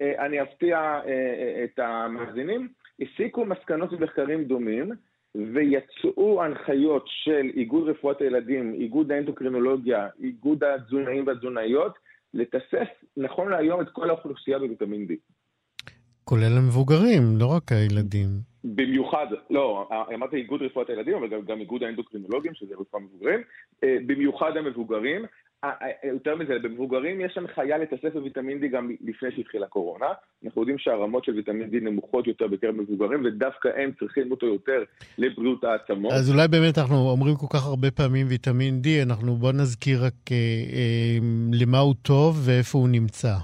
אה, אני אפתיע אה, את המאזינים, הסיקו מסקנות ממחקרים דומים, ויצאו הנחיות של איגוד רפואת הילדים, איגוד האנדוקרינולוגיה, איגוד התזונאים והתזונאיות, לתסס נכון להיום את כל האוכלוסייה בוויטמין D.
כולל המבוגרים, לא רק הילדים.
במיוחד, לא, אמרתי איגוד רפואת הילדים, אבל גם, גם איגוד האנדוקרינולוגים, שזה רפואה מבוגרים, במיוחד המבוגרים. אה, אה, יותר מזה, במבוגרים יש הנחיה לתסף בוויטמין D גם לפני שהתחילה קורונה. אנחנו יודעים שהרמות של ויטמין D נמוכות יותר בקרב מבוגרים, ודווקא הם צריכים אותו יותר לבריאות העצמות.
אז אולי באמת אנחנו אומרים כל כך הרבה פעמים ויטמין D, אנחנו בוא נזכיר רק אה, אה, למה הוא טוב ואיפה הוא נמצא.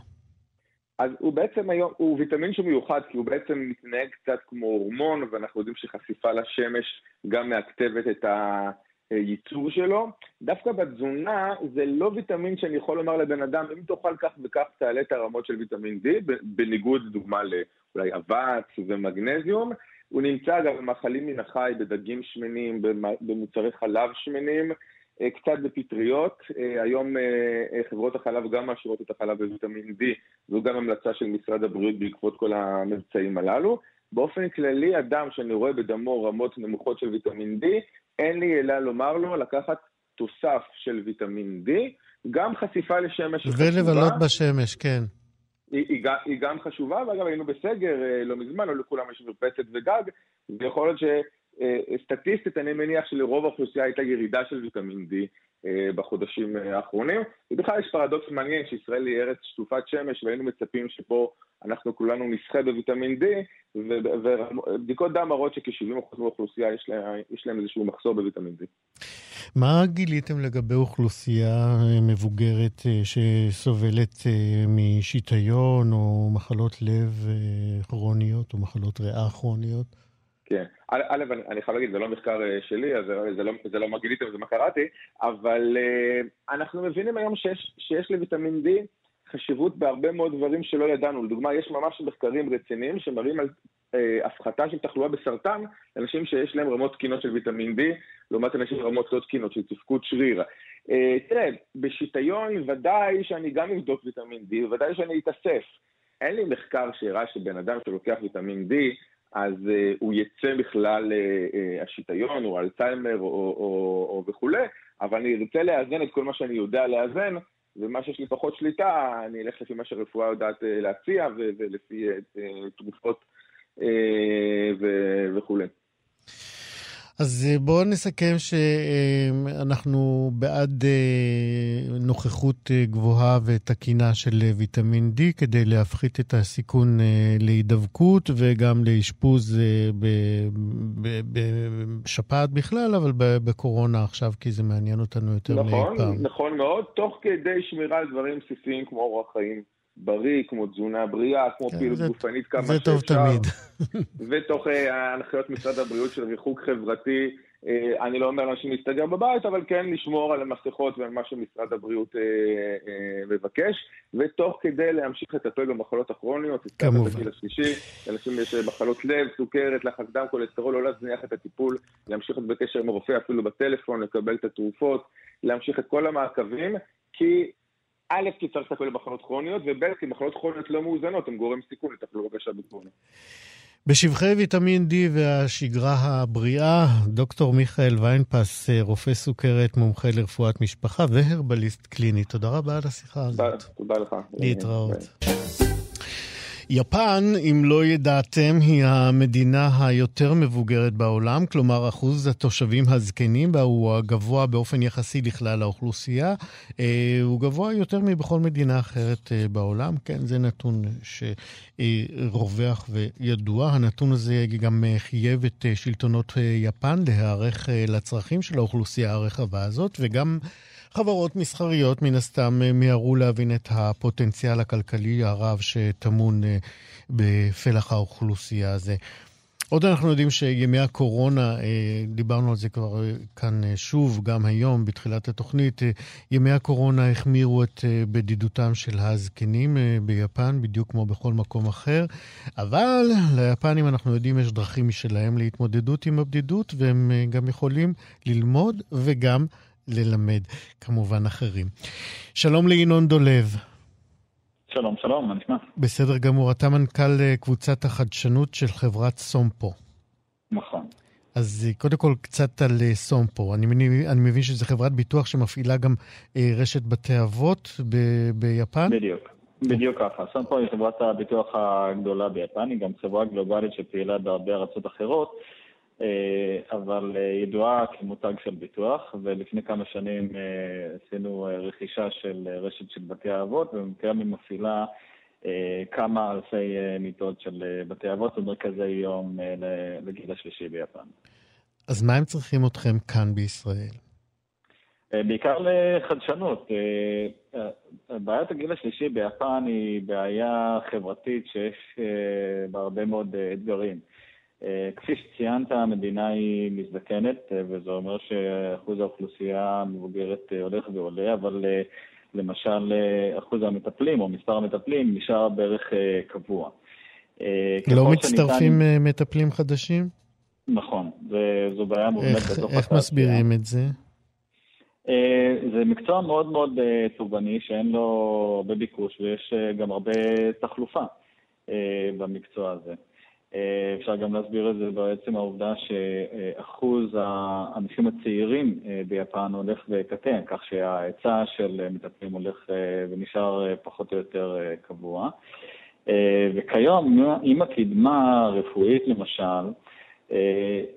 אז הוא בעצם היום, הוא ויטמין שהוא מיוחד, כי הוא בעצם מתנהג קצת כמו הורמון, ואנחנו יודעים שחשיפה לשמש גם מעכתבת את. הייצור שלו. דווקא בתזונה זה לא ויטמין שאני יכול לומר לבן אדם, אם תאכל כך וכך תעלה את הרמות של ויטמין D, בניגוד לדוגמה לאולי אבץ ומגנזיום. הוא נמצא גם במאכלים מן החי, בדגים שמנים, במוצרי חלב שמנים, קצת בפטריות. אה, היום אה, חברות החלב גם מאשרות את החלב בוויטמין D, זו גם המלצה של משרד הבריאות בעקבות כל המבצעים הללו. באופן כללי, אדם שאני רואה בדמו רמות נמוכות של ויטמין D, אין לי אלא לומר לו לקחת תוסף של ויטמין D, גם חשיפה לשמש
חשובה. ולבלות בשמש, כן.
היא, היא, היא גם חשובה, ואגב היינו בסגר אה, לא מזמן, לא לכולם יש מרפסת וגג, ויכול להיות שסטטיסטית אני מניח שלרוב האוכלוסייה הייתה ירידה של ויטמין D אה, בחודשים אה, האחרונים. ובכלל יש פרדוקס מעניין שישראל היא ארץ שטופת שמש והיינו מצפים שפה אנחנו כולנו נסחה בוויטמין D, ובדיקות דם מראות שכ-70% מהאוכלוסייה יש, יש להם איזשהו מחסור בוויטמין D.
מה גיליתם לגבי אוכלוסייה מבוגרת אה, שסובלת אה, משיטיון או מחלות לב אה, כרוניות או מחלות ריאה כרוניות?
כן. א', אני, חייב להגיד, זה לא מחקר שלי, אז זה, לא, זה לא מה גיליתם, זה מה קראתי, אבל uh, אנחנו מבינים היום שיש, שיש לוויטמין D חשיבות בהרבה מאוד דברים שלא ידענו. לדוגמה, יש ממש מחקרים רציניים שמראים על אה, הפחתה של תחלואה בסרטן לאנשים שיש להם רמות תקינות של ויטמין D, לעומת אנשים עם רמות לא תקינות של תפקוד שריר. אה, תראה, בשיטיון ודאי שאני גם אבדוק ויטמין D, ודאי שאני אתאסף. אין לי מחקר שהראה שבן אדם שלוקח ויטמין D, אז uh, הוא יצא בכלל uh, uh, השיטיון או אלצהיימר או, או, או, וכולי, אבל אני ארצה לאזן את כל מה שאני יודע לאזן ומה שיש לי פחות שליטה, אני אלך לפי מה שהרפואה יודעת אה, להציע ולפי אה, תרופות אה, וכולי.
אז אה, בואו נסכם שאנחנו בעד אה, נוכחות אה, גבוהה ותקינה של ויטמין D כדי להפחית את הסיכון להידבקות וגם לאשפוז בשפעת בכלל, אבל בקורונה עכשיו, כי זה מעניין אותנו יותר
מאי פעם. נכון, נכון מאוד, תוך כדי שמירה על דברים בסיסיים כמו אורח חיים. בריא, כמו תזונה בריאה, כמו כן, פעילות גופנית כמה
שאפשר. זה טוב תמיד.
ותוך uh, הנחיות משרד הבריאות של ריחוק חברתי. Uh, אני לא אומר לאנשים להסתגר בבית, אבל כן לשמור על המסכות ועל מה שמשרד הבריאות uh, מבקש, ותוך כדי להמשיך לטפל במחלות הכרוניות.
כמובן.
בגיל השלישי, לאנשים יש מחלות לב, סוכרת, לחץ דם, כולסטרול, לא להזניח את הטיפול, להמשיך להיות בקשר עם הרופא אפילו בטלפון, לקבל את התרופות, להמשיך את כל המעקבים, כי א', כי צריך לטפל במחלות כרוניות, וב', כי מחלות כרוניות לא מאוזנות, הן גורם סיכון לתחלואה קשה בקורונה.
בשבחי ויטמין D והשגרה הבריאה, דוקטור מיכאל ויינפס, רופא סוכרת, מומחה לרפואת משפחה והרבליסט קליני. תודה רבה על השיחה הזאת.
תודה לך.
להתראות. יפן, אם לא ידעתם, היא המדינה היותר מבוגרת בעולם, כלומר אחוז התושבים הזקנים בה הוא הגבוה באופן יחסי לכלל האוכלוסייה. אה, הוא גבוה יותר מבכל מדינה אחרת אה, בעולם. כן, זה נתון שרווח וידוע. הנתון הזה גם חייב את שלטונות יפן להיערך לצרכים של האוכלוסייה הרחבה הזאת, וגם... חברות מסחריות מן הסתם אה, מיהרו להבין את הפוטנציאל הכלכלי הרב שטמון אה, בפלח האוכלוסייה הזה. עוד אנחנו יודעים שימי הקורונה, אה, דיברנו על זה כבר כאן שוב, גם היום, בתחילת התוכנית, ימי הקורונה החמירו את בדידותם של הזקנים ביפן, בדיוק כמו בכל מקום אחר. אבל ליפנים, אנחנו יודעים, יש דרכים משלהם להתמודדות עם הבדידות, והם גם יכולים ללמוד וגם ללמד כמובן אחרים. שלום לינון דולב.
שלום, שלום, מה נשמע?
בסדר גמור, אתה מנכ"ל אה, קבוצת החדשנות של חברת סומפו.
נכון.
אז אה, קודם כל קצת על אה, סומפו. אני מבין, אני מבין שזו חברת ביטוח שמפעילה גם רשת בתי אבות ב- ביפן?
בדיוק. בדיוק ככה. סומפו היא חברת הביטוח הגדולה ביפן, היא גם חברה גלובלית שפעילה בהרבה ארצות אחרות. אה, אבל אה, ידועה כמותג של ביטוח, ולפני כמה שנים אה, עשינו רכישה של רשת של בתי האבות, ובמקרה היא מפעילה כמה אלפי מיטות של בתי אבות ומרכזי יום לגיל השלישי ביפן.
אז מה הם צריכים אתכם כאן בישראל?
בעיקר לחדשנות. בעיית הגיל השלישי ביפן היא בעיה חברתית שיש בה הרבה מאוד אתגרים. אה, כפי שציינת, המדינה היא מזדקנת, אה, וזה אומר שאחוז האוכלוסייה המבוגרת אה, הולך ועולה, אבל למשל אחוז המטפלים או מספר המטפלים נשאר בערך קבוע.
לא מצטרפים שניתן... מטפלים חדשים?
נכון, זו בעיה מובנית בתוך
התעשייה. איך מסבירים את זה?
זה מקצוע מאוד מאוד תובעני, שאין לו הרבה ביקוש ויש גם הרבה תחלופה במקצוע הזה. אה, אפשר גם להסביר את זה בעצם העובדה שאחוז האנשים הצעירים אה, ביפן הולך וקטן, כך שההיצע של מטפלים הולך אה, ונשאר פחות או יותר קבוע. וכיום, עם הקדמה הרפואית למשל,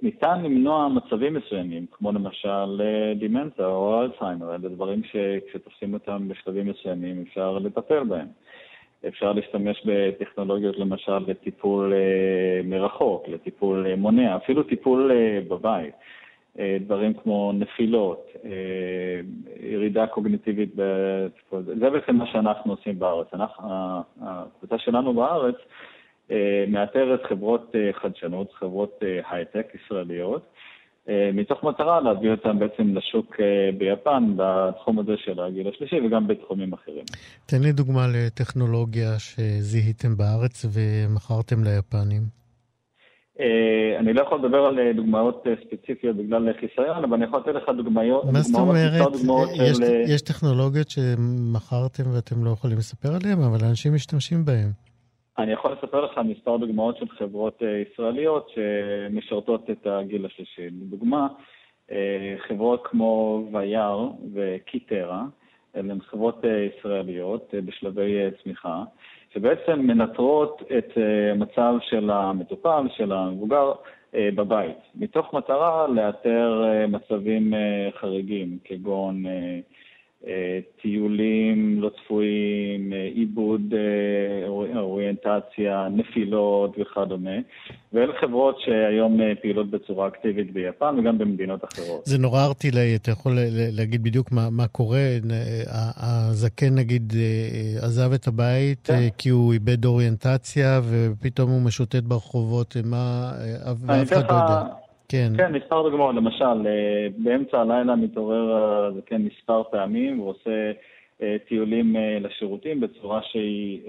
ניתן למנוע מצבים מסוימים, כמו למשל דימנציה או אלצהיימר, אלה דברים שכשתופסים אותם בשלבים מסוימים אפשר לטפל בהם. אפשר להשתמש בטכנולוגיות למשל לטיפול מרחוק, לטיפול מונע, אפילו טיפול בבית. דברים כמו נפילות, ירידה קוגניטיבית בטיפול. זה בעצם מה שאנחנו עושים בארץ. הקבוצה שלנו בארץ מאתרת חברות חדשנות, חברות הייטק ישראליות, מתוך מטרה להביא אותם בעצם לשוק ביפן בתחום הזה של הגיל השלישי וגם בתחומים אחרים.
תן לי דוגמה לטכנולוגיה שזיהיתם בארץ ומכרתם ליפנים.
אני לא יכול לדבר על דוגמאות ספציפיות בגלל חיסיון, אבל אני יכול לתת לך דוגמאות.
מה זאת אומרת? יש טכנולוגיות שמכרתם ואתם לא יכולים לספר עליהן, אבל אנשים משתמשים בהן.
אני יכול לספר לך מספר דוגמאות של חברות ישראליות שמשרתות את הגיל השלישי. לדוגמה, חברות כמו וייר וקיטרה, הן חברות ישראליות בשלבי צמיחה, שבעצם מנטרות את המצב של המטופל, של המבוגר, בבית, מתוך מטרה לאתר מצבים חריגים, כגון טיולים אוריינטציה, נפילות וכדומה, ואלה חברות שהיום פעילות בצורה אקטיבית ביפן וגם במדינות אחרות.
זה נורא ארטילאי, אתה יכול להגיד בדיוק מה, מה קורה? הזקן נגיד עזב את הבית כן. כי הוא איבד אוריינטציה ופתאום הוא משוטט ברחובות, מה... ואף אחד לא יודע.
כן. כן, מספר דוגמאות. למשל, אה, באמצע הלילה מתעורר הזקן מספר פעמים ועושה אה, טיולים אה, לשירותים בצורה שהיא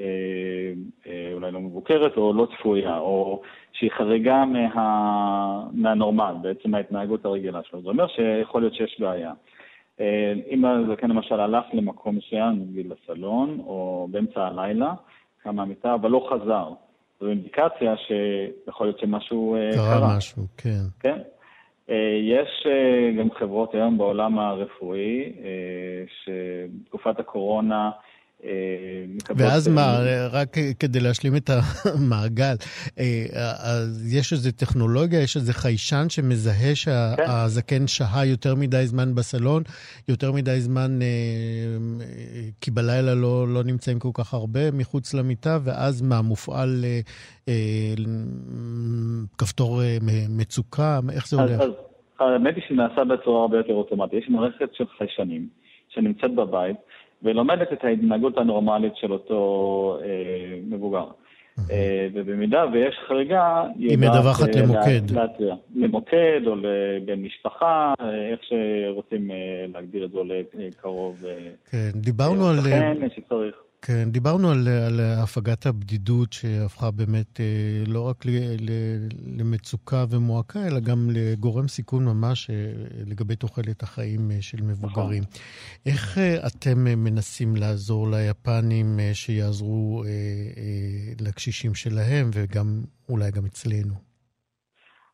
אולי לא מבוקרת או לא צפויה, או שהיא חריגה מה... מהנורמל, בעצם מההתנהגות הרגילה שלו. זה אומר שיכול להיות שיש בעיה. אם הזקן למשל הלך למקום מסוים, נגיד לסלון, או באמצע הלילה, קם מהמיטה, אבל לא חזר. זו אינדיקציה שיכול להיות שמשהו
אה, קרה. קרה משהו, כן.
כן. אה, יש אה, גם חברות היום בעולם הרפואי, שבתקופת הקורונה
ואז מה, רק כדי להשלים את המעגל, יש איזו טכנולוגיה, יש איזה חיישן שמזהה שהזקן כן. שהה יותר מדי זמן בסלון, יותר מדי זמן, כי בלילה לא, לא נמצאים כל כך הרבה מחוץ למיטה, ואז מה, מופעל כפתור מצוקה? איך זה הולך?
האמת היא שנעשה בצורה הרבה יותר אוטומטית. יש מערכת של חיישנים שנמצאת בבית, ולומדת את ההתנהגות הנורמלית של אותו אה, מבוגר. אה, ובמידה ויש חריגה,
היא מדווחת אה, למוקד.
להתריע. למוקד או לבן משפחה, אה, איך שרוצים אה, להגדיר את זה, לקרוב. אה,
כן, דיברנו אה, על...
כן, שצריך.
כן, דיברנו על, על הפגת הבדידות שהפכה באמת אה, לא רק ל, ל, למצוקה ומועקה, אלא גם לגורם סיכון ממש אה, לגבי תוחלת החיים אה, של מבוגרים. נכון. איך אתם מנסים לעזור ליפנים שיעזרו לקשישים שלהם וגם אולי גם אצלנו?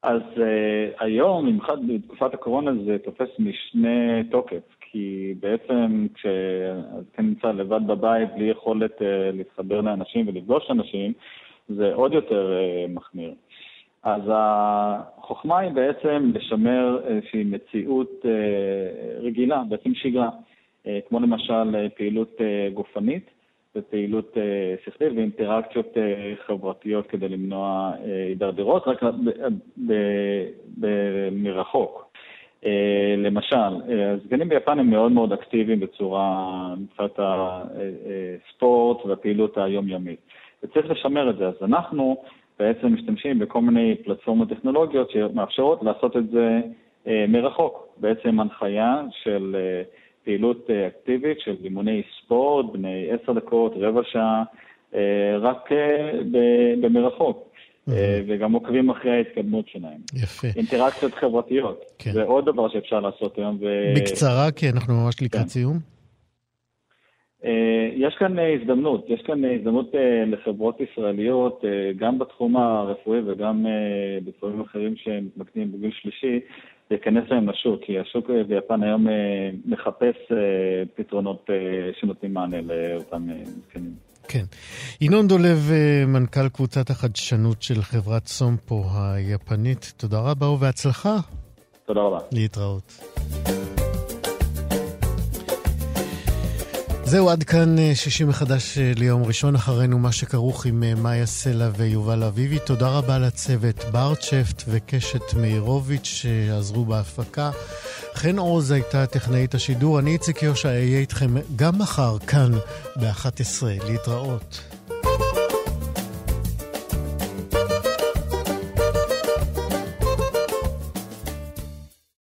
אז uh, היום, במיוחד בתקופת הקורונה, זה תופס משנה תוקף. כי בעצם כשהזקן נמצא לבד בבית בלי יכולת uh, להתחבר לאנשים ולפגוש אנשים, זה עוד יותר uh, מחמיר. אז החוכמה היא בעצם לשמר איזושהי מציאות uh, רגילה, בעצם שגרה, uh, כמו למשל פעילות uh, גופנית ופעילות uh, שכלית ואינטראקציות uh, חברתיות כדי למנוע הידרדרות, רק מרחוק. אה, למשל, הזקנים אה, ביפן הם מאוד מאוד אקטיביים בצורה, מבחינת הספורט אה, והפעילות היומיומית. וצריך לשמר את זה. אז אנחנו בעצם משתמשים בכל מיני פלטפורמות טכנולוגיות שמאפשרות לעשות את זה מרחוק. בעצם הנחיה של פעילות אקטיבית של אימוני ספורט, בני עשר דקות, רבע שעה, רק במרחוק. אה, וגם עוקבים אחרי ההתקדמות שלהם.
יפה.
אינטראקציות חברתיות. כן. זה עוד דבר שאפשר לעשות היום. ו...
בקצרה, כי אנחנו ממש לקראת כן. סיום.
אה, יש כאן הזדמנות, יש כאן הזדמנות אה, לחברות ישראליות, גם בתחום הרפואי וגם בתחומים אחרים שמתמקדים בגיל שלישי, להיכנס להם לשוק, כי השוק ביפן היום מחפש פתרונות שנותנים מענה לאותם זקנים.
כן. ינון דולב, אה, מנכ"ל קבוצת החדשנות של חברת סומפו היפנית, תודה רבה ובהצלחה.
תודה רבה.
להתראות. זהו, עד כאן אה, שישי מחדש אה, ליום ראשון, אחרינו מה שכרוך עם אה, מאיה סלע ויובל אביבי. תודה רבה לצוות ברצ'פט וקשת מאירוביץ' שעזרו בהפקה. חן עוז הייתה טכנאית השידור, אני איציק יושע אהיה איתכם גם מחר, כאן ב-11. להתראות.